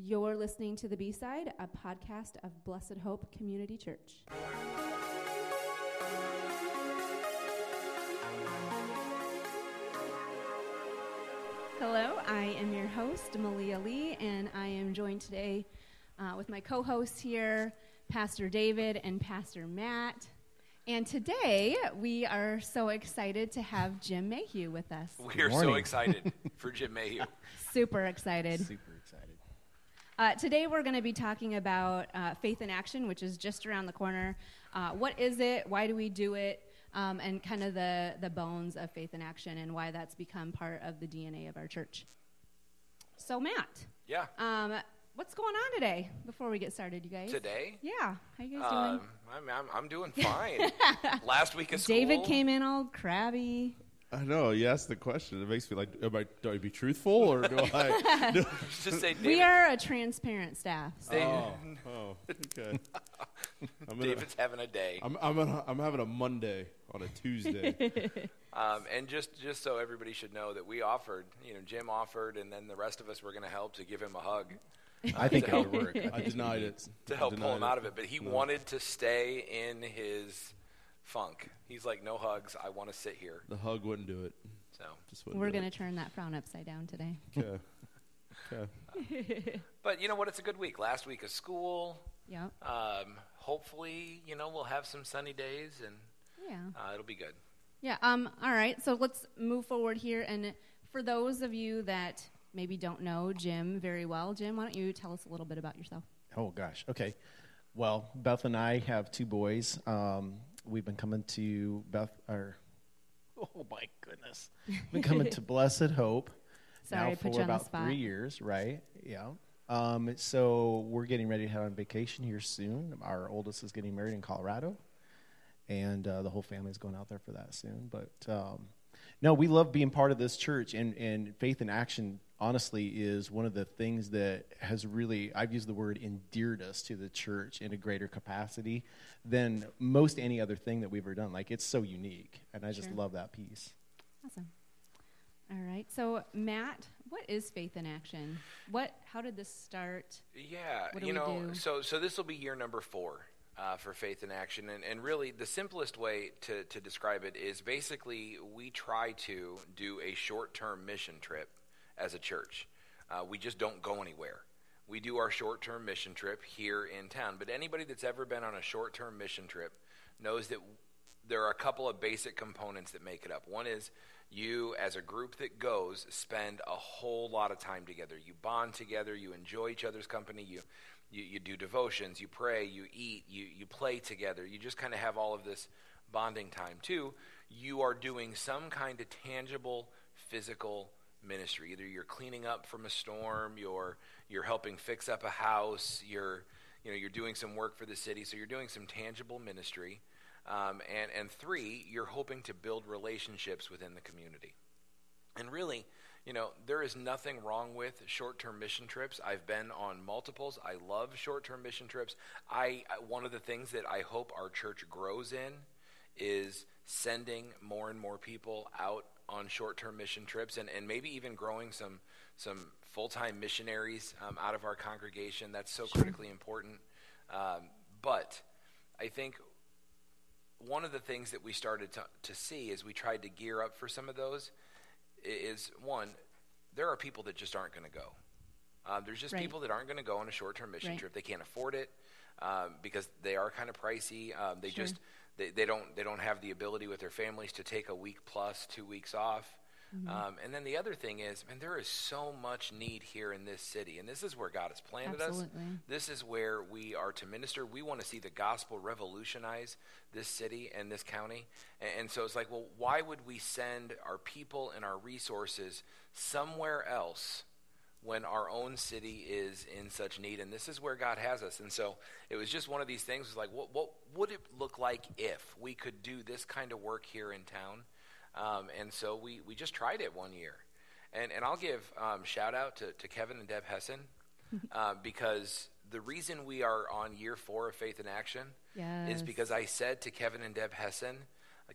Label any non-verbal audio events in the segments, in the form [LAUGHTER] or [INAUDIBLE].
You're listening to The B Side, a podcast of Blessed Hope Community Church. Hello, I am your host, Malia Lee, and I am joined today uh, with my co hosts here, Pastor David and Pastor Matt. And today we are so excited to have Jim Mayhew with us. We are so excited [LAUGHS] for Jim Mayhew. Super excited. Super excited. Uh, today we're going to be talking about uh, faith in action, which is just around the corner. Uh, what is it? Why do we do it? Um, and kind of the, the bones of faith in action and why that's become part of the DNA of our church. So, Matt. Yeah. Um, what's going on today before we get started, you guys? Today? Yeah. How you guys doing? Um, I'm, I'm, I'm doing [LAUGHS] fine. Last week of school. David came in all crabby. I know. You asked the question. It makes me like, am I, do I be truthful or do I? [LAUGHS] [LAUGHS] Do, [LAUGHS] Just say David, We are a transparent staff. so- oh, oh, okay. I'm, in David's having a day. a, I'm, I'm, a, I'm having a Monday on a Tuesday. Um, and just, just so everybody should know that we offered, you know, Jim offered, and then the rest of us were going to help to give him a hug I think it would work. I denied it. to help pull denied him out of it. But he No. wanted to stay in his funk. He's like, no hugs. I want to sit here. The hug wouldn't do it. So, Just wouldn't We're do going to turn that frown upside down today. it. Okay. Okay. [LAUGHS] but you know what? It's a good week. Last week of school. Yep. Um, hopefully, you know, we'll have some sunny days, and Yeah. uh, it'll be good. Yeah. Um. All right. So let's move forward here. And for those of you that maybe don't know Jim very well, Jim, why don't you tell us a little bit about yourself? Oh gosh. Okay. Well, Beth and I have two boys. Um, we've been coming to Beth. Or [LAUGHS] oh my goodness, we've been coming to [LAUGHS] Blessed Hope Sorry, now I put for you on the about spot. three years. Right? Yeah. Um, so we're getting ready to head on vacation here soon. Our oldest is getting married in Colorado, and uh, the whole family is going out there for that soon. But um, no, we love being part of this church, and, and faith in action, honestly, is one of the things that has really, I've used the word endeared us to the church in a greater capacity than most any other thing that we've ever done. Like, it's so unique, and I just Sure. love that piece. Awesome. All right. So Matt, what is faith in action? What? How did this start? Yeah, What do you we know, do? so so this will be year number four uh, for Faith in Action, and, and really the simplest way to to describe it is basically we try to do a short term mission trip as a church. Uh, we just don't go anywhere. We do our short term mission trip here in town, but anybody that's ever been on a short term mission trip knows that there are a couple of basic components that make it up. One is you, as a group that goes, spend a whole lot of time together. You bond together, you enjoy each other's company, you, you, you do devotions, you pray, you eat, you, you play together. You just kind of have all of this bonding time. Two, you are doing some kind of tangible physical ministry. Either you're cleaning up from a storm, you're, you're helping fix up a house, you're, you know, you're doing some work for the city, so you're doing some tangible ministry. Um, and, and three, you're hoping to build relationships within the community. And really, you know, there is nothing wrong with short term mission trips. I've been on multiples. I love short term mission trips. I, one of the things that I hope our church grows in is sending more and more people out on short term mission trips and, and maybe even growing some some full time missionaries um, out of our congregation. That's so critically important. Um, but I think one of the things that we started to, to see as we tried to gear up for some of those is one, there are people that just aren't going to go. Um, there's just Right. people that aren't going to go on a short-term mission Right. trip. They can't afford it um, because they are kind of pricey. Um, they Sure. just they, they don't they don't have the ability with their families to take a week plus two weeks off. Mm-hmm. Um, and then the other thing is, man, there is so much need here in this city, and this is where God has planted us. This is where we are to minister. We want to see the gospel revolutionize this city and this county. And, and so it's like, well, why would we send our people and our resources somewhere else when our own city is in such need? And this is where God has us. And so it was just one of these things. Was like, what, what would it look like if we could do this kind of work here in town? Um, and so we, we just tried it one year. And, and I'll give um, shout out to, to Kevin and Deb Hessen [LAUGHS] uh, because the reason we are on year four of Faith in Action Yes. is because I said to Kevin and Deb Hessen,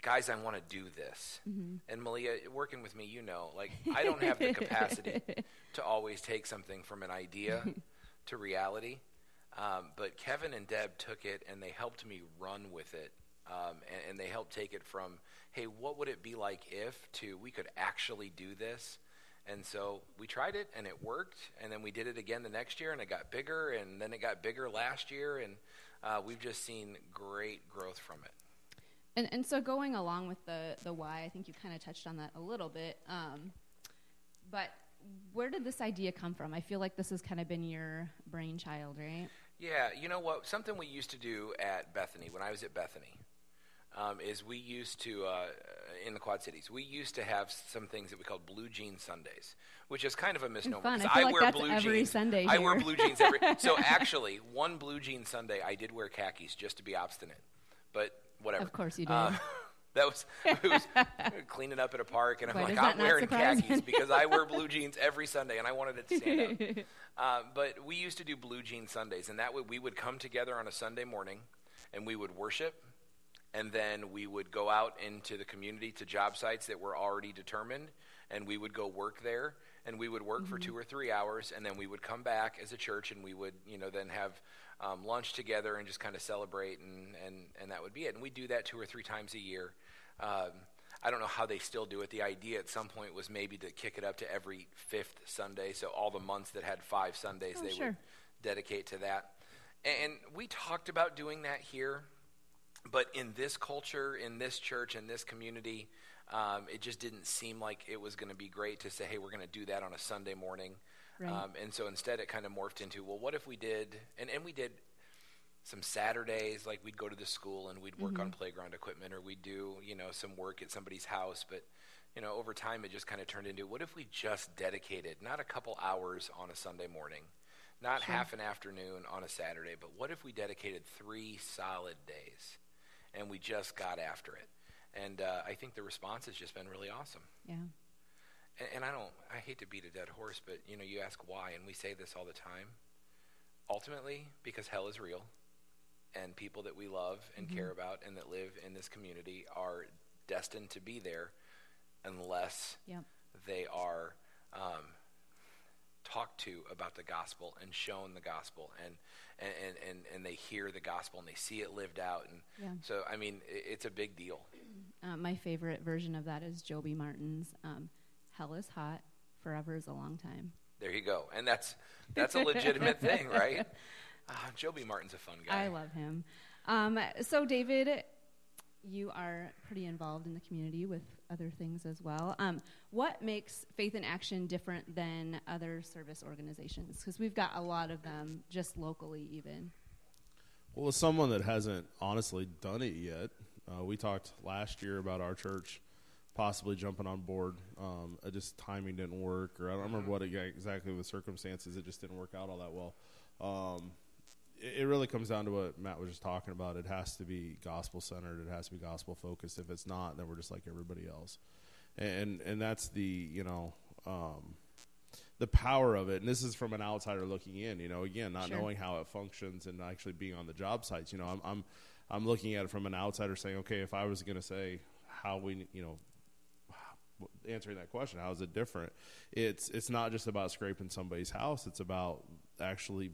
guys, I want to do this. Mm-hmm. And Malia, working with me, you know, like I don't have the capacity [LAUGHS] to always take something from an idea [LAUGHS] to reality. Um, but Kevin and Deb took it and they helped me run with it. Um, and, and they helped take it from, hey, what would it be like if, to we could actually do this. And so we tried it and it worked. And then we did it again the next year and it got bigger. And then it got bigger last year. And uh, we've just seen great growth from it. And, and so going along with the, the why, I think you kind of touched on that a little bit. Um, but where did this idea come from? I feel like this has kind of been your brainchild, right? Yeah, you know what? Something we used to do at Bethany when I was at Bethany um, is we used to uh, in the Quad Cities we used to have some things that we called blue jean Sundays, which is kind of a misnomer. fun. I feel like wear blue every jeans. Sunday I wear blue jeans every. [LAUGHS] So actually, one blue jean Sunday I did wear khakis just to be obstinate, but whatever. Of course you Uh, [LAUGHS] that was it was [LAUGHS] cleaning up at a park, and I'm Why like, I'm wearing khakis because I wear blue jeans every Sunday, and I wanted it to stand out. Uh, but we used to do blue jean Sundays, and that way we would come together on a Sunday morning, and we would worship, and then we would go out into the community to job sites that were already determined, and we would go work there, and we would work for two or three hours, and then we would come back as a church, and we would, you know, then have um, lunch together and just kind of celebrate, and, and, and that would be it. And we do that two or three times a year. Um, I don't know how they still do it. The idea at some point was maybe to kick it up to every fifth Sunday, so all the months that had five Sundays, Oh, they sure. would dedicate to that. And we talked about doing that here, but in this culture, in this church, in this community, um, it just didn't seem like it was going to be great to say, hey, we're going to do that on a Sunday morning. Right. Um, and so instead, it kind of morphed into, well, what if we did, and, and we did some Saturdays, like we'd go to the school and we'd work on playground equipment, or we'd do, you know, some work at somebody's house. But, you know, over time, it just kind of turned into, what if we just dedicated not a couple hours on a Sunday morning, not half an afternoon on a Saturday, but what if we dedicated three solid days and we just got after it? And uh, I think the response has just been really awesome. yeah. And, and I don't, I hate to beat a dead horse, but you know, you ask why, and we say this all the time. Ultimately, because hell is real, and people that we love and care about and that live in this community are destined to be there unless Yep. they are um, talked to about the gospel and shown the gospel and, and, and, and they hear the gospel and they see it lived out. And Yeah. so, I mean, it's a big deal. Uh, my favorite version of that is Joby Martin's um, Hell is Hot, Forever is a Long Time. There you go. And that's, that's a legitimate [LAUGHS] thing, right? Ah, Joby Martin's a fun guy. I love him. Um, so, David, you are pretty involved in the community with other things as well. Um, what makes Faith in Action different than other service organizations? Because we've got a lot of them just locally, even. Well, as someone that hasn't honestly done it yet, uh, we talked last year about our church possibly jumping on board. Um, uh, just timing didn't work, or I don't remember what it, exactly the circumstances. It just didn't work out all that well. Um, it, really comes down to what Matt was just talking about. It has to be gospel centered. It has to be gospel focused. If it's not, then we're just like everybody else. And and that's the you know. Um, the power of it, and this is from an outsider looking in. You know, again, not Sure. knowing how it functions and actually being on the job sites. You know, I'm I'm I'm looking at it from an outsider, saying, okay, if I was going to say how we, you know, answering that question, how is it different? It's it's not just about scraping somebody's house. It's about actually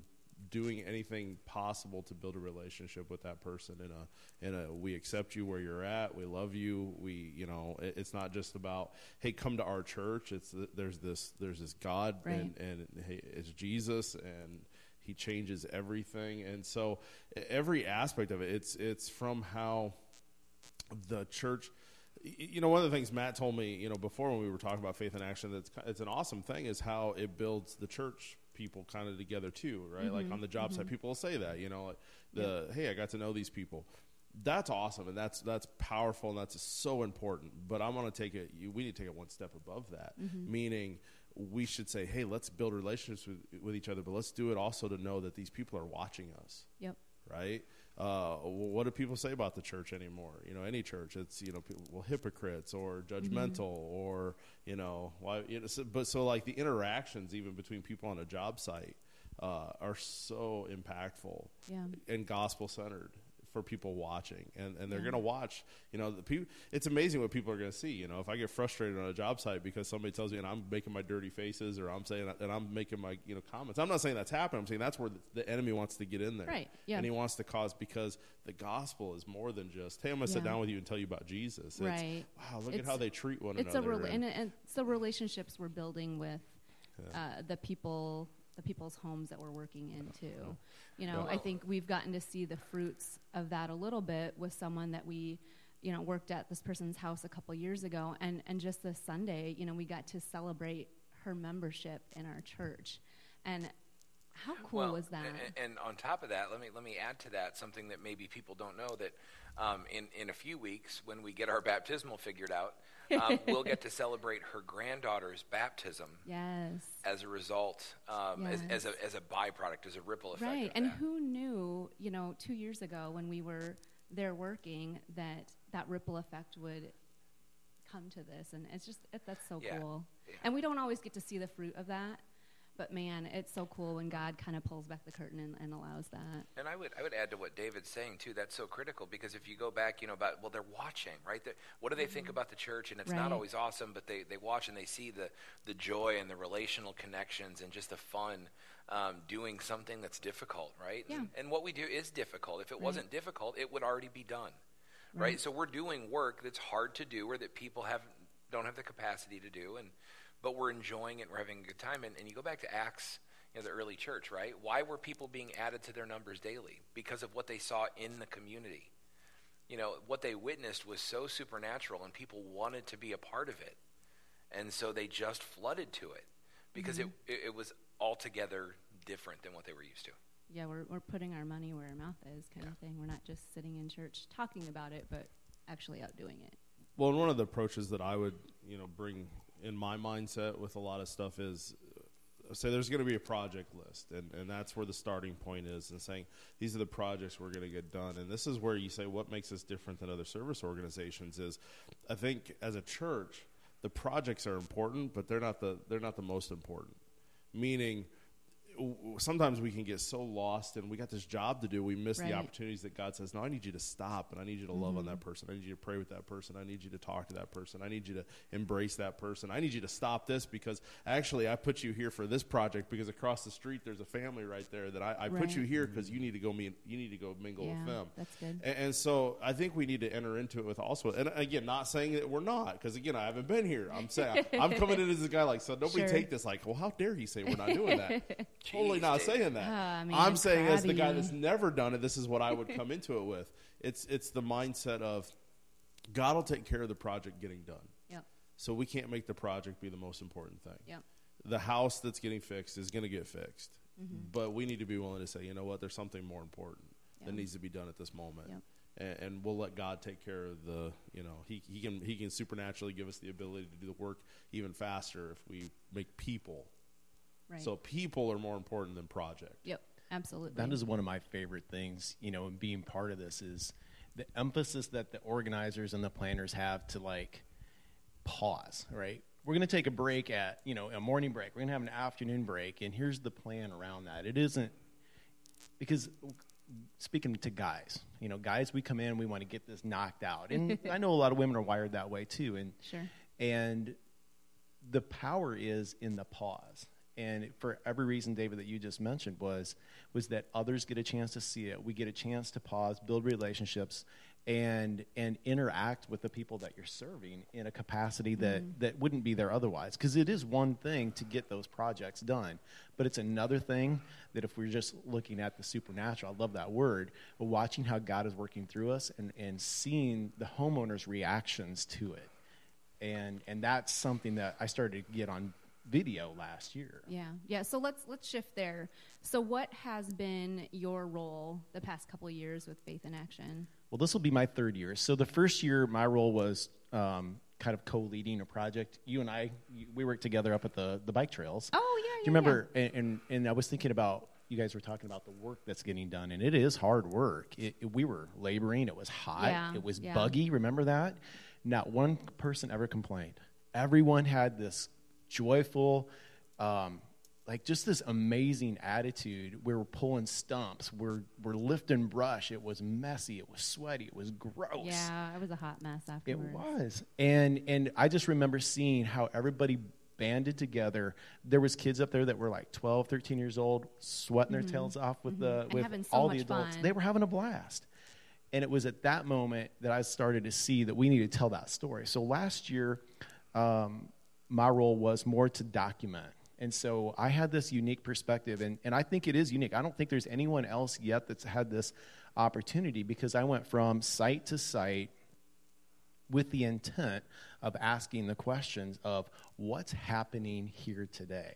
doing anything possible to build a relationship with that person in a in a we accept you where you're at we love you we you know it, it's not just about hey come to our church. It's there's this there's this god Right. and and hey, it's jesus and he changes everything. And so every aspect of it it's it's from how the church you know one of the things matt told me you know before when we were talking about faith in action that's it's an awesome thing is how it builds the church people kind of together too right? Like mm-hmm. on the job site mm-hmm. people will say that you know like the hey i got to know these people. That's awesome and that's that's powerful and that's so important but I want to take it you- we need to take it one step above that. Mm-hmm. Meaning we should say hey let's build relationships with, with each other but let's do it also to know that these people are watching us. Yep. right? Uh, what do people say about the church anymore? You know, any church, it's you know, people, well, hypocrites or judgmental or you know, why? You know, so, but so like the interactions even between people on a job site uh, are so impactful Yeah. and gospel centered for people watching, and, and they're going to watch. You know, the people. It's amazing what people are going to see. You know, if I get frustrated on a job site because somebody tells me and I'm making my dirty faces or I'm saying and I'm making my you know comments. I'm not saying that's happening. I'm saying that's where the, the enemy wants to get in there, Right, yeah. And he wants to cause because the gospel is more than just hey, I'm going to sit down with you and tell you about Jesus. It's, Right. Wow, look at how they treat one it's a another. rela- and- and, and it's the relationships we're building with uh, the people the people's homes that we're working in too. You know i think we've gotten to see the fruits of that a little bit with someone that we you know worked at this person's house a couple years ago. And and just this sunday you know we got to celebrate her membership in our church. And how cool well, was that? a- And, on top of that, let me let me add to that something that maybe people don't know that um, in in a few weeks when we get our baptismal figured out, um, [LAUGHS] we'll get to celebrate her granddaughter's baptism yes as a result, um, as, Yes. as a as a byproduct, as a ripple effect. Right. And that. who knew, you know, two years ago when we were there working that that ripple effect would come to this. And it's just, it, that's so Yeah. cool. Yeah. And we don't always get to see the fruit of that. But man, it's so cool when God kind of pulls back the curtain and, and allows that. And I would I would add to what David's saying too. That's so critical because if you go back, you know, about well, they're watching, right? They're, what do they think about the church? And it's Right. not always awesome, but they, they watch and they see the the joy and the relational connections and just the fun um, doing something that's difficult, right? Yeah. And, and what we do is difficult. If it Right. wasn't difficult, it would already be done, right. Right. So we're doing work that's hard to do or that people have don't have the capacity to do, and but we're enjoying it. and We're having a good time. And, and you go back to Acts you know, the early church, right? Why were people being added to their numbers daily? Because of what they saw in the community. You know, what they witnessed was so supernatural, and people wanted to be a part of it. And so they just flooded to it because mm-hmm. it, it, it was altogether different than what they were used to. Yeah, we're, we're putting our money where our mouth is kind of thing. We're not just sitting in church talking about it, but actually out doing it. Well, and one of the approaches that I would, you know, bring in my mindset with a lot of stuff is uh, say there's going to be a project list, and, and that's where the starting point is, and saying these are the projects we're going to get done. And this is where you say what makes us different than other service organizations is, I think as a church, the projects are important, but they're not the they're not the most important. Meaning, sometimes we can get so lost and we got this job to do we miss Right. the opportunities that god says no i need you to stop and i need you to love on mm-hmm. that person i need you to pray with that person i need you to talk to that person i need you to embrace that person i need you to stop this because actually i put you here for this project because across the street there's a family right there that i, I put you here mm-hmm. because you need to go meet you need to go mingle yeah, with them that's good. and, and so I think we need to enter into it with also, and again, not saying that we're not, because again, I haven't been here. I'm saying I'm coming in as a guy like, so nobody [LAUGHS] Sure. take this like, well, how dare he say we're not doing that? [LAUGHS] totally not Dave. saying that. Ah, I mean, I'm saying as the guy that's never done it, this is what I would [LAUGHS] come into it with. It's it's the mindset of God will take care of the project getting done. Yep. So we can't make the project be the most important thing. Yep. The house that's getting fixed is going to get fixed, Mm-hmm. but we need to be willing to say, you know what, there's something more important that needs to be done at this moment, Yep. and, and we'll let God take care of the, you know, he he can he can supernaturally give us the ability to do the work even faster if we make people. Right. So people are more important than project. yep. Absolutely. That is one of my favorite things, you know, in being part of this is the emphasis that the organizers and the planners have to like pause, right? We're going to take a break at, you know, a morning break. We're going to have an afternoon break, and here's the plan around that. It isn't because speaking to guys, you know, guys, we come in, we want to get this knocked out, and [LAUGHS] I know a lot of women are wired that way too, and Sure. and the power is in the pause. And for every reason, David, that you just mentioned was was that others get a chance to see it. We get a chance to pause, build relationships, and and interact with the people that you're serving in a capacity that mm-hmm. that wouldn't be there otherwise. Because it is one thing to get those projects done, but it's another thing that if we're just looking at the supernatural, I love that word, but watching how God is working through us and and seeing the homeowners' reactions to it and and that's something that I started to get on video last year. Yeah, yeah. So let's let's shift there. So, what has been your role the past couple of years with Faith in Action? Well, this will be my third year. So the first year, my role was um, kind of co-leading a project. You and I, we worked together up at the the bike trails. Oh yeah, yeah. Do you remember? And, and and I was thinking about you guys were talking about the work that's getting done, and it is hard work. It, it- we were laboring. It was hot. Yeah, it was yeah. buggy. Remember that? Not one person ever complained. Everyone had this joyful, um, like just this amazing attitude. We were pulling stumps, we're we're lifting brush. It was messy, it was sweaty, it was gross. Yeah, it was a hot mess It was. And and I just remember seeing how everybody banded together. There was kids up there that were like 12, 13 years old, sweating their tails off with the Mm-hmm. And with so all the adults. fun. They were having a blast. And it was at that moment that I started to see that we need to tell that story. So last year, um, my role was more to document. And so I had this unique perspective, and, and I think it is unique. I don't think there's anyone else yet that's had this opportunity because I went from site to site with the intent of asking the questions of what's happening here today.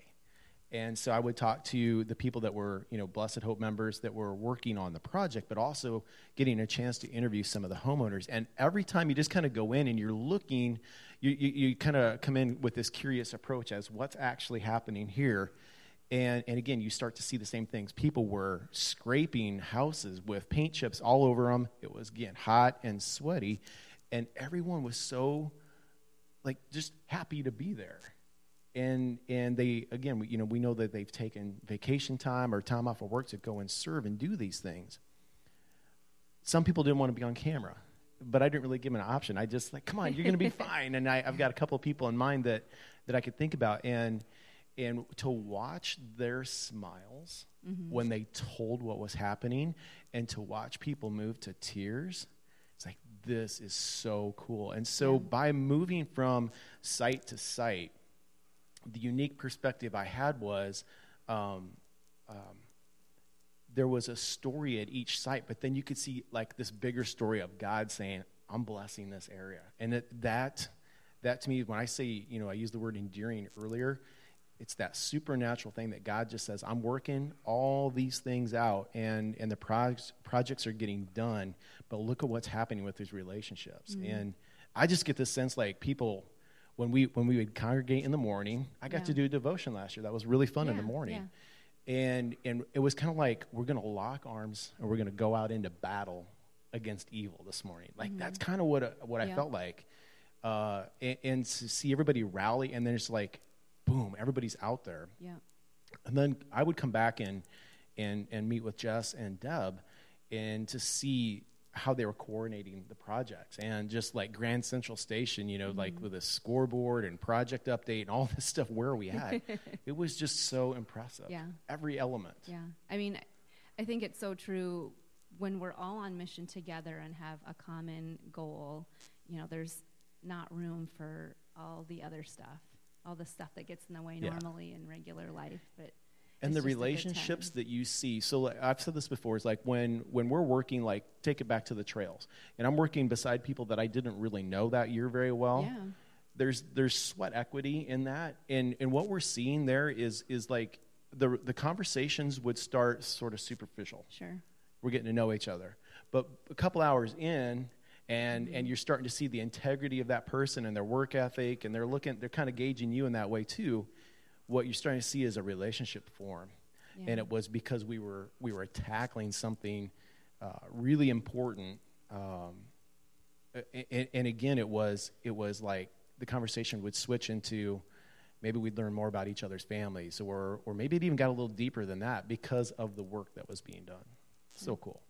And so I would talk to the people that were, you know, Blessed Hope members that were working on the project, but also getting a chance to interview some of the homeowners. And every time you just kind of go in and you're looking, you, you, you kind of come in with this curious approach as what's actually happening here. And, and again, you start to see the same things. People were scraping houses with paint chips all over them. It was, getting hot and sweaty. And everyone was so, like, just happy to be there and and they again you know we know that they've taken vacation time or time off of work to go and serve and do these things some people didn't want to be on camera but i didn't really give them an option. I just like come on you're going to be [LAUGHS] fine. And I, i've got a couple of people in mind that that i could think about. And and to watch their smiles when they told what was happening and to watch people move to tears it's like this is so cool. And so by moving from site to site the unique perspective I had was um, um, there was a story at each site, but then you could see like this bigger story of God saying, "I'm blessing this area," and it, that that to me, when I say you know I used the word endearing earlier, it's that supernatural thing that God just says, "I'm working all these things out, and and the projects projects are getting done, but look at what's happening with these relationships." Mm-hmm. And I just get this sense like people when we when we would congregate in the morning. I got Yeah. to do a devotion last year. That was really fun in the Yeah, morning. And and it was kind of like we're going to lock arms and we're going to go out into battle against evil this morning. Like that's kind of what what I Yeah. felt like. Uh, and, and to see everybody rally and then it's like boom, everybody's out there. Yeah. And then I would come back and and and meet with Jess and Deb, and to see how they were coordinating the projects and just like Grand Central Station, you know, like Mm-hmm. with a scoreboard and project update and all this [LAUGHS] stuff where we had, [LAUGHS] it was just so impressive. Yeah. every element. Yeah. I mean, I think it's so true when we're all on mission together and have a common goal, you know, there's not room for all the other stuff, all the stuff that gets in the way Yeah. normally in regular life. But and the just a good relationships that you see. So like, i've said this before is like when when we're working like take it back to the trails. And i'm working beside people that i didn't really know that year very well. Yeah. there's there's sweat equity in that. And and what we're seeing there is is like the the conversations would start sort of superficial. Sure. we're getting to know each other. But a couple hours in and Mm-hmm. and you're starting to see the integrity of that person and their work ethic and they're looking they're kind of gauging you in that way too what you're starting to see is a relationship form. Yeah. and it was because we were we were tackling something uh, really important um, and, and again it was it was like the conversation would switch into maybe we'd learn more about each other's families or or maybe it even got a little deeper than that because of the work that was being done. So cool.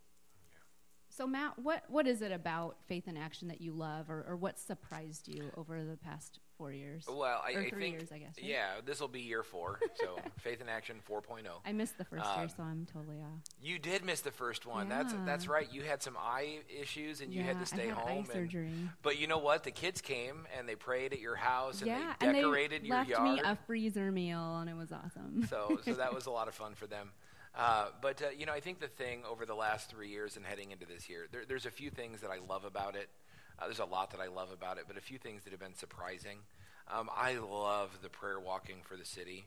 So Matt, what what is it about Faith in Action that you love, or, or what surprised you over the past four years? Well, I, or I three think years, I guess. right? yeah, this will be year four. So [LAUGHS] Faith in Action 4.0. I missed the first year, Um, so I'm totally off. You did miss the first one. That's Yeah. that's right. You had some eye issues and you had to stay I had home. eye and- surgery. but you know what? The kids came and they prayed at your house and yeah, they decorated and they your left yard. me a freezer meal, and it was awesome. so so that [LAUGHS] was a lot of fun for them. Uh, but uh, you know, I think the thing over the last three years and heading into this year, there, there's a few things that I love about it. Uh, there's a lot that I love about it, but a few things that have been surprising. Um, I love the prayer walking for the city.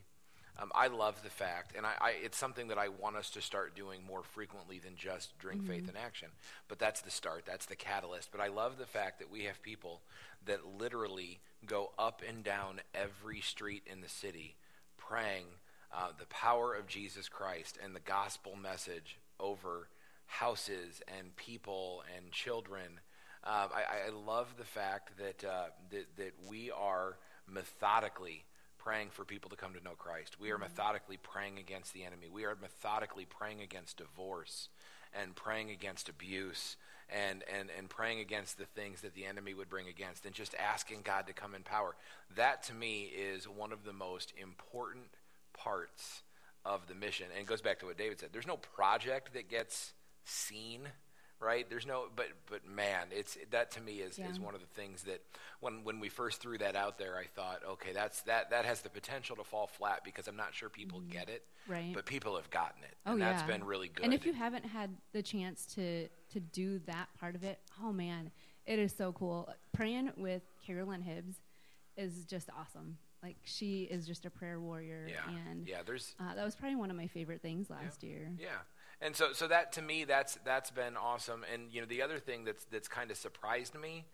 Um, I love the fact, and I, I, it's something that I want us to start doing more frequently than just during Faith in Action. But that's the start, that's the catalyst. But I love the fact that we have people that literally go up and down every street in the city praying uh, the power of Jesus Christ and the gospel message over houses and people and children. Um, I, I love the fact that, uh, that that we are methodically praying for people to come to know Christ. We are methodically praying against the enemy. We are methodically praying against divorce and praying against abuse and, and, and praying against the things that the enemy would bring against and just asking God to come in power. That to me is one of the most important parts of the mission. And it goes back to what David said. There's no project that gets seen right? There's no, but but man, it's that to me is, yeah. is one of the things that when when we first threw that out there, I thought, okay, that's that that has the potential to fall flat because I'm not sure people mm. get it, right? But people have gotten it, oh, and yeah. that's been really good. And if you haven't had the chance to to do that part of it, oh man, it is so cool. Praying with Carolyn Hibbs is just awesome. Like she is just a prayer warrior, yeah. and yeah, there's uh, that was probably one of my favorite things last yeah. year. Yeah, and so, so that to me, that's that's been awesome. And you know, the other thing that's that's kind of surprised me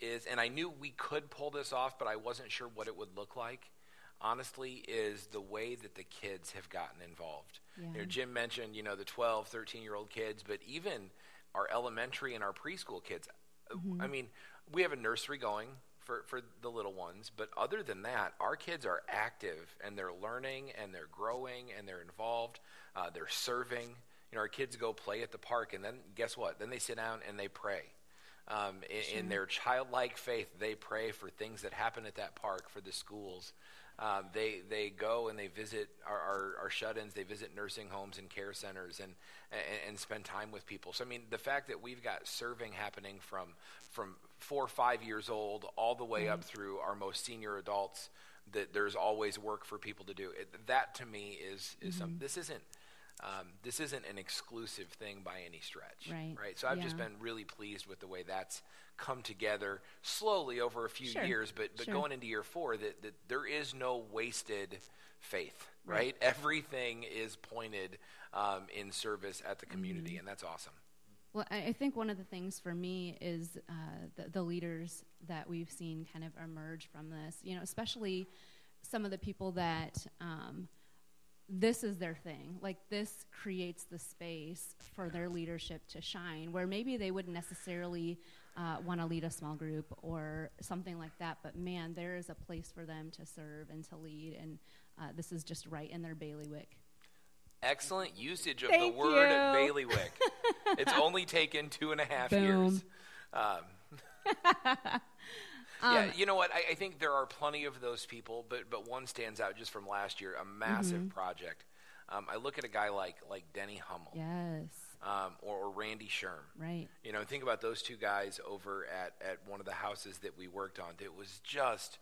is, and I knew we could pull this off, but I wasn't sure what it would look like. Honestly, is the way that the kids have gotten involved. Yeah. You know, Jim mentioned, you know, the 12, 13 year old kids, but even our elementary and our preschool kids. Mm-hmm. I mean, we have a nursery going for, for the little ones. But other than that, our kids are active and they're learning and they're growing and they're involved. Uh, they're serving. You know, our kids go play at the park, and then guess what? Then they sit down and they pray. Um, in, in, their childlike faith, they pray for things that happen at that park, for the schools. Um, they they go and they visit our, our, our, shut-ins. They visit nursing homes and care centers and, and, and spend time with people. So I mean, the fact that we've got serving happening from from four or five years old all the way mm-hmm. up through our most senior adults, that there's always work for people to do. It, that to me is is mm-hmm. some. This isn't um, this isn't an exclusive thing by any stretch. Right. Right. So I've yeah. just been really pleased with the way that's come together slowly over a few sure. years, but, but sure. going into year four, that, that there is no wasted faith, right? right. Everything is pointed um, in service at the community, mm-hmm. and that's awesome. Well, I think one of the things for me is uh, the, the leaders that we've seen kind of emerge from this, you know, especially some of the people that um, this is their thing. Like this creates the space for their leadership to shine, where maybe they wouldn't necessarily uh, want to lead a small group or something like that. But man, there is a place for them to serve and to lead, and uh, this is just right in their bailiwick. Excellent usage of Thank the word you. bailiwick. it's [LAUGHS] only taken two and a half Boom. years. Um, [LAUGHS] yeah, Um, you know what? I, I, think there are plenty of those people, but but one stands out just from last year, a massive mm-hmm. project. Um, I look at a guy like like Denny Hummel, Yes. um, or, or Randy Sherm. Right. You know, think about those two guys over at at one of the houses that we worked on. It was just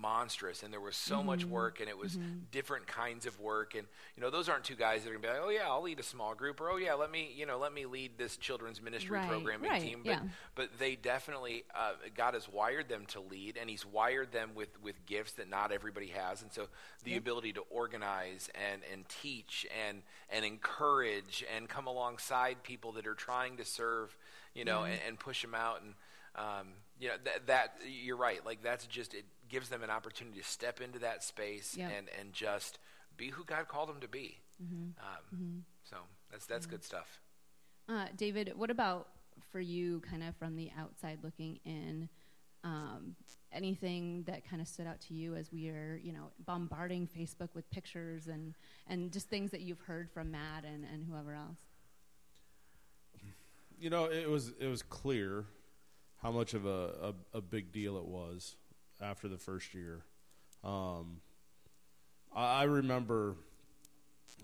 monstrous and there was so mm-hmm. much work and it was mm-hmm. different kinds of work and you know those aren't two guys that are going to be like oh yeah I'll lead a small group or oh yeah let me you know let me lead this children's ministry right. programming right. team but yeah. but they definitely uh, God has wired them to lead and he's wired them with with gifts that not everybody has and so the yep. ability to organize and and teach and and encourage and come alongside people that are trying to serve you know mm-hmm. and, and push them out and um, you know that, that you're right like that's just it gives them an opportunity to step into that space yep. and and just be who God called them to be mm-hmm. um, mm-hmm. so that's that's good stuff Uh, David, what about for you, kind of from the outside looking in? Um, anything that kind of stood out to you as we are, you know, bombarding Facebook with pictures and, and just things that you've heard from Matt and, and whoever else? You know, it was it was clear how much of a, a, a big deal it was after the first year. Um, I, I remember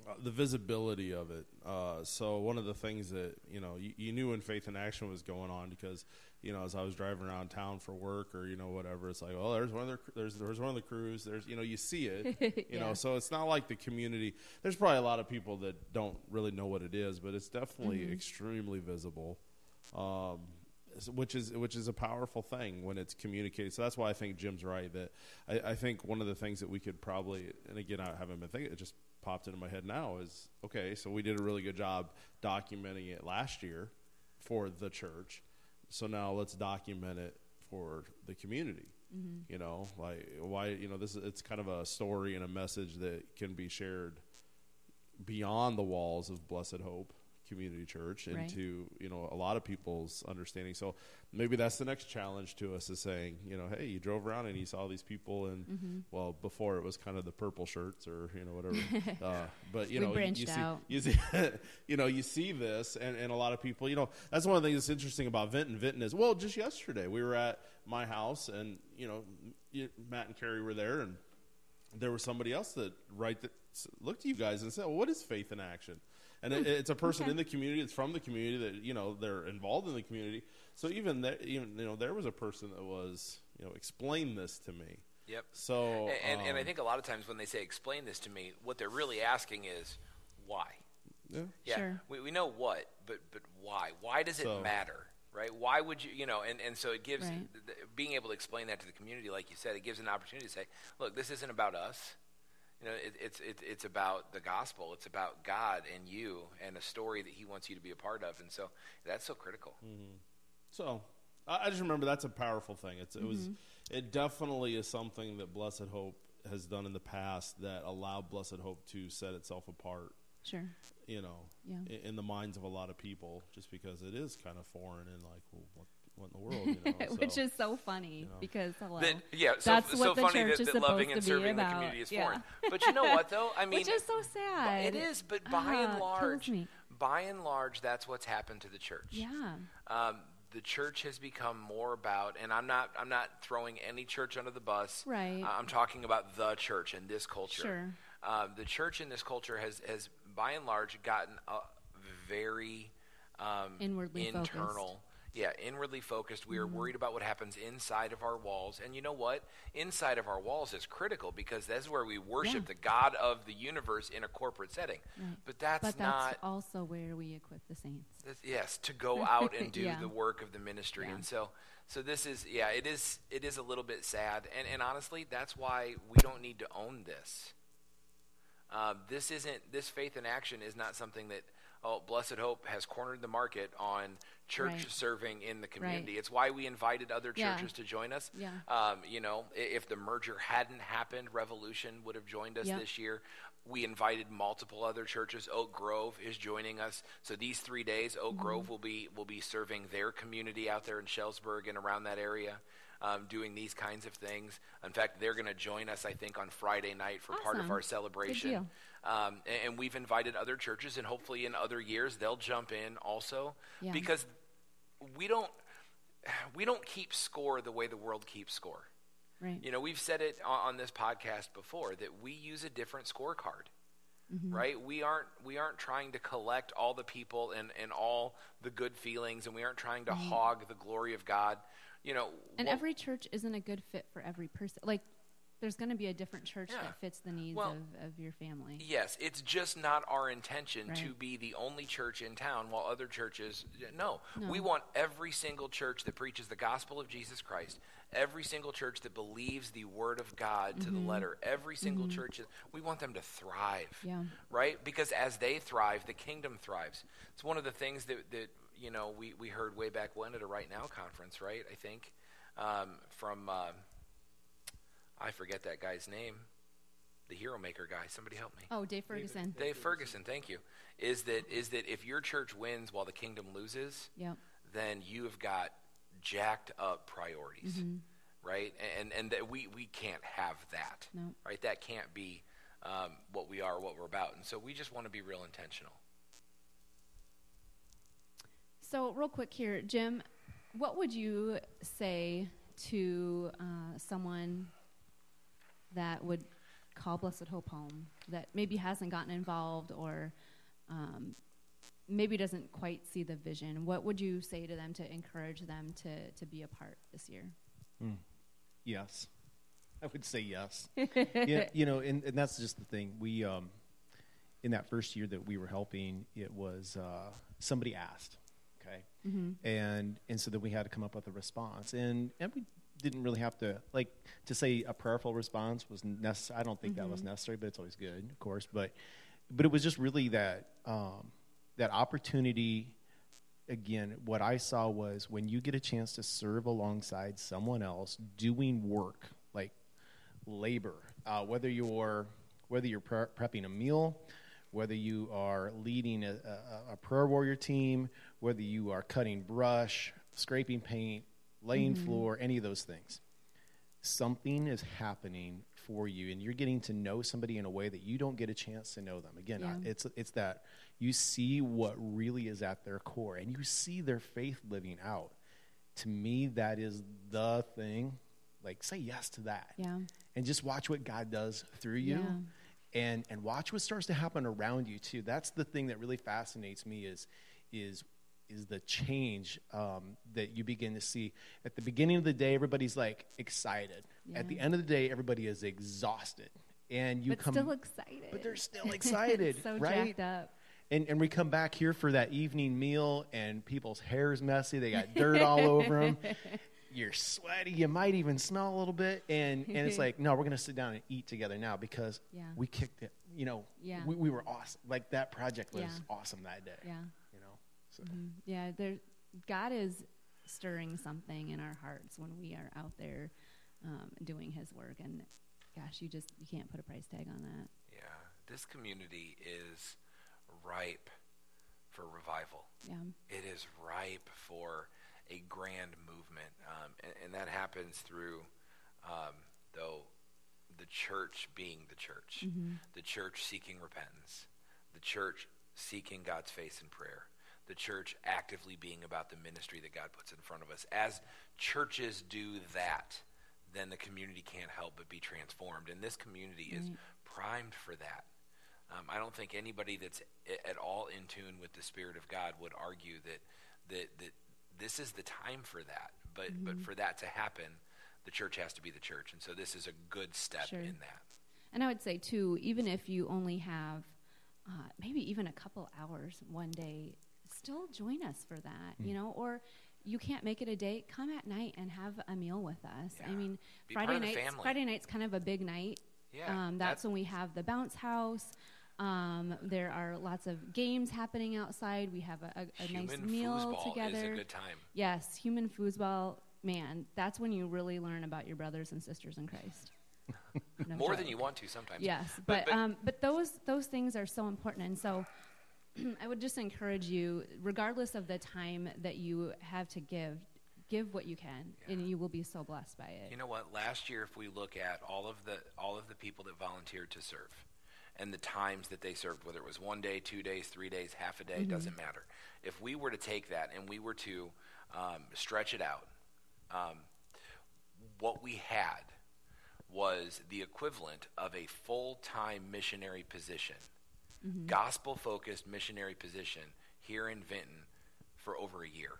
uh, the visibility of it. Uh, so one of the things that you know you, you, knew when Faith in Action was going on because you know as I was driving around town for work or you know whatever, it's like oh there's one of the there's there's one of the crews. There's you know you see it, [LAUGHS] you yeah. know. So it's not like the community. There's probably a lot of people that don't really know what it is, but it's definitely mm-hmm. extremely visible. Um, which is which is a powerful thing when it's communicated. So that's why I think Jim's right that I, I, think one of the things that we could probably and again I haven't been thinking it just popped into my head now is okay. So we did a really good job documenting it last year for the church. So now let's document it for the community. Mm-hmm. You know, like why you know this is it's kind of a story and a message that can be shared beyond the walls of Blessed Hope community church Right. into you know a lot of people's understanding. So maybe that's the next challenge to us is saying you know hey you drove around and you saw these people and Mm-hmm. well before it was kind of the purple shirts or you know whatever [LAUGHS] uh, but you know you- you see you see [LAUGHS] you know you see this and, and a lot of people you know that's one of the things that's interesting about Vinton Vinton is well just yesterday we were at my house and you know Matt and Carrie were there and there was somebody else that right that looked at you guys and said well, what is faith in action and it, it's a person Okay. in the community it's from the community that you know they're involved in the community so even there even you know there was a person that was you know explain this to me Yep. so And, and, and I um, think a lot of times when they say explain this to me, what they're really asking is why. yeah. Yeah, Sure. we, we know what, but but why? Why does it So- matter? Right? Why would you? You know, and, and so it gives Right. th- th- being able to explain that to the community, like you said, it gives an opportunity to say, look, this isn't about us. You know, it, it's it, it's about the gospel. It's about God and you and a story that He wants you to be a part of. And so that's so critical. Mm-hmm. So I, I just remember that's a powerful thing. It's, it was mm-hmm. it definitely is something that Blessed Hope has done in the past that allowed Blessed Hope to set itself apart. Sure. You know, Yeah. in, in the minds of a lot of people, just because it is kind of foreign and like, well, what, what in the world? You know? [LAUGHS] Which So- is so funny know. because hello. That, yeah, so, That's so what the funny church that, is that loving and to be serving the community is Yeah. foreign. But you know what, though? I [LAUGHS] mean, Which is so sad. it is. But by Ah, and large, by and large, that's what's happened to the church. Yeah. um, the church has become more about, and I'm not, I'm not throwing any church under the bus. Right. Uh, I'm talking about the church and this culture. Sure. Um, the church in this culture has, has by and large, gotten a very um, Inwardly internal. focused. Yeah, inwardly focused. We are Mm-hmm. worried about what happens inside of our walls. And you know what? Inside of our walls is critical because that's where we worship Yeah. the God of the universe in a corporate setting. Right. But that's but not that's also where we equip the saints. yes, to go out and [LAUGHS] do Yeah. the work of the ministry. Yeah. And so so this is yeah, it is it is a little bit sad. And and honestly, that's why we don't need to own this. Um, this isn't this faith in action is not something that oh blessed hope has cornered the market on church Right. serving in the community Right. it's why we invited other Yeah. churches to join us Yeah. um, you know if the merger hadn't happened revolution would have joined us this year we invited multiple other churches oak grove is joining us so these three days oak Mm-hmm. grove will be will be serving their community out there in shellsburg and around that area um, doing these kinds of things in fact they're going to join us i think on friday night for part of Awesome. our celebration. Um, and, we've invited other churches and hopefully in other years they'll jump in also Yeah. because we don't we don't keep score the way the world keeps score Right. you know, we've said it on, on this podcast before that we use a different scorecard. Mm-hmm. Right? We aren't we aren't trying to collect all the people and, and all the good feelings and we aren't trying to hog the glory of God. You know, Mm-hmm. And what- every church isn't a good fit for every person. Like, there's going to be a different church Yeah. that fits the needs Well, of, of your family. Yes, it's just not our intention to be the only church in town while other churches no. No. We want every single church that preaches the gospel of Jesus Christ, every single church that believes the word of God to Mm-hmm. the letter, every single church we want them to thrive. Yeah. Right? Because as they thrive, the kingdom thrives. It's one of the things that that you know, we, we heard way back when at a Right Now conference, right? I think um, from uh, I forget that guy's name, the Hero Maker guy. Somebody help me. Oh, Dave Ferguson. Dave Ferguson, thank you. Is that is that if your church wins while the kingdom loses, Yep. then you have got jacked up priorities, right? And and that we we can't have that, No. right? That can't be um, what we are, what we're about, and so we just want to be real intentional. So, real quick here, Jim, what would you say to uh, someone that would call Blessed Hope home that maybe hasn't gotten involved or um, maybe doesn't quite see the vision? What would you say to them to encourage them to, to be a part this year? Yes, I would say yes. yeah, [LAUGHS] you know, and, and that's just the thing. We um, in that first year that we were helping, it was uh, somebody asked, okay, and and so then we had to come up with a response, and and we didn't really have to like to say a prayerful response was necessary. I don't think that was necessary, but it's always good, of course. But but it was just really that um, that opportunity again, what I saw was when you get a chance to serve alongside someone else doing work like labor, uh, whether you're whether you're pre- prepping a meal, whether you are leading a, a, a prayer warrior team, whether you are cutting brush, scraping paint, laying mm-hmm. floor, any of those things. Something is happening for you, and you're getting to know somebody in a way that you don't get a chance to know them. Again, Yeah. I- it's it's that you see what really is at their core, and you see their faith living out. To me, that is the thing. Like, say yes to that Yeah. and just watch what God does through you Yeah. and and watch what starts to happen around you too. That's the thing that really fascinates me is is is the change um, that you begin to see at the beginning of the day. Everybody's like excited. At the end of the day, everybody is exhausted, and you but come. still excited. but they're still [LAUGHS] excited, so right? jacked up. And, and we come back here for that evening meal, and people's hair's messy. They got dirt all over them. [LAUGHS] You're sweaty. You might even smell a little bit. And, and it's like, [LAUGHS] no, we're going to sit down and eat together now because Yeah. we kicked it. You know, Yeah. we, we were awesome. Like that project was Yeah. awesome that day. Yeah. So Yeah, there God is stirring something in our hearts when we are out there um, doing his work and gosh, you just you can't put a price tag on that. Yeah, this community is ripe for revival. Yeah. It is ripe for a grand movement, um, and, and that happens through, um, though, the church being the church, the church seeking repentance, the church seeking God's face in prayer, the church actively being about the ministry that God puts in front of us. As churches do that, then the community can't help but be transformed, and this community is primed for that. Um, I don't think anybody that's at all in tune with the Spirit of God would argue that that, that this is the time for that. But but for that to happen, the church has to be the church, and so this is a good step Sure. in that. And I would say too, even if you only have uh, maybe even a couple hours one day, still join us for that, Hmm. you know, or you can't make it a date, come at night and have a meal with us. I mean, Be Friday nights. Friday night's kind of a big night. Yeah, um, that's that- when we have the bounce house. Um, there are lots of games happening outside. We have a, a, a nice meal together. is a good time. Yes, human foosball, man, that's when you really learn about your brothers and sisters in Christ. [LAUGHS] No More than you want to sometimes. Yes, But- but but- um, but those those things are so important, and so [CLEARS THROAT] I would just encourage you, regardless of the time that you have to give, give what you can, and you will be so blessed by it. You know what? Last year, if we look at all of the all of the people that volunteered to serve, and the times that they served, whether it was one day, two days, three days, half a day, doesn't matter. If we were to take that and we were to um, stretch it out, um, what we had was the equivalent of a full time missionary position, Mm-hmm. gospel focused missionary position here in Vinton for over a year.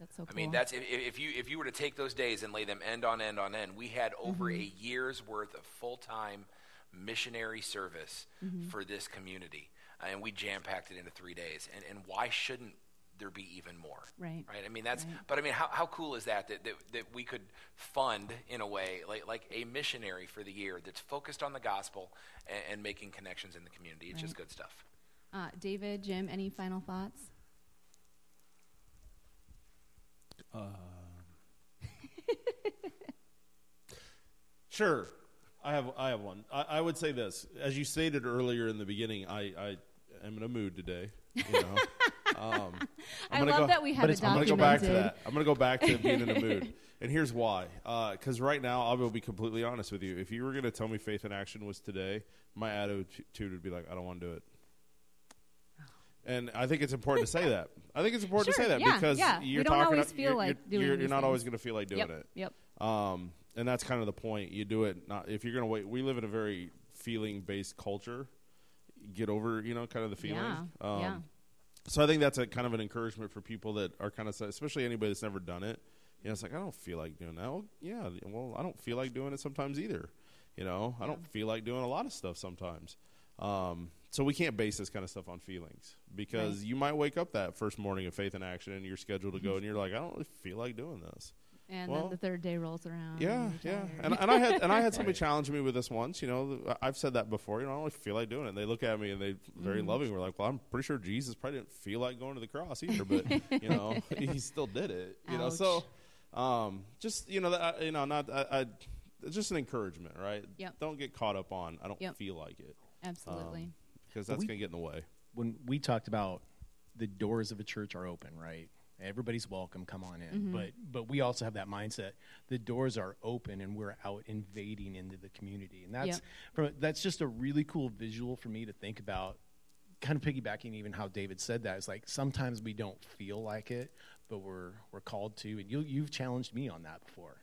That's so cool. I mean, that's if, if you if you were to take those days and lay them end on end on end, we had over mm-hmm. a year's worth of full time missionary service mm-hmm. for this community, and we jam packed it into three days. And and why shouldn't there be even more? Right. Right. I mean, that's. Right. But I mean, how how cool is that, that that that we could fund in a way like like a missionary for the year that's focused on the gospel and, and making connections in the community. It's just good stuff. uh, David, Jim, any final thoughts? [LAUGHS] Sure, I have. I have one. I, I would say this, as you stated earlier in the beginning. I, I am in a mood today. You know, [LAUGHS] um, I [LAUGHS] I'm gonna love go- that we have but it it's- I'm going to go back to that. I'm going to go back to being in a mood. [LAUGHS] And here's why. Because right now, I will be completely honest with you. If you were going to tell me faith in action was today, my attitude would be like, I don't want to do it. And I think it's important to say that. I think it's important Sure, to say that yeah, because yeah. You're don't talking. always feel you're, like you're, doing you're, these not always going to feel like doing Yep. it. Yep. Um, and that's kind of the point. You do it not if you're going to wait. We live in a very feeling based culture. Get over, you know, kind of the feeling. Yeah. Um, yeah. So I think that's a kind of an encouragement for people that are kind of, especially anybody that's never done it. You know, it's like I don't feel like doing that. Well, yeah, well, I don't feel like doing it sometimes either. You know, I don't feel like doing a lot of stuff sometimes. Um, so we can't base this kind of stuff on feelings because Right. you might wake up that first morning of faith in action and you're scheduled to go and you're like, I don't really feel like doing this. And well, then the third day rolls around. Yeah, and yeah. And, and I had and I had somebody [LAUGHS] challenge me with this once. You know, I've said that before. You know, I don't feel like doing it. And they look at me and they very Mm-hmm. loving. We're like, well, I'm pretty sure Jesus probably didn't feel like going to the cross either, but you know, [LAUGHS] [LAUGHS] he still did it. You know, so um, just you know, that, you know, not I, I, just an encouragement, right? Yep. Don't get caught up on. I don't Yep. feel like it. Absolutely. because that's going to get in the way. when we talked about the doors of a church are open, right? Everybody's welcome, come on in. Mm-hmm. But but we also have that mindset. The doors are open and we're out invading into the community. And that's Yep. from that's just a really cool visual for me to think about kind of piggybacking even how David said that. It's like sometimes we don't feel like it, but we're we're called to and you you've challenged me on that before.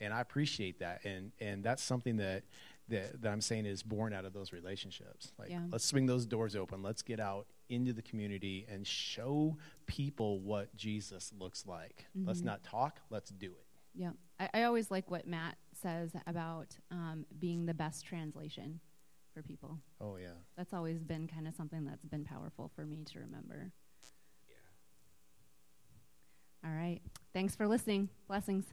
And I appreciate that. And and that's something that that, that I'm saying is born out of those relationships. Like Yeah. let's swing those doors open. Let's get out into the community and show people what Jesus looks like. Let's not talk, let's do it. Yeah, I, I always like what Matt says about um, being the best translation for people. Oh yeah. That's always been kind of something that's been powerful for me to remember. Yeah. All right. Thanks for listening. Blessings.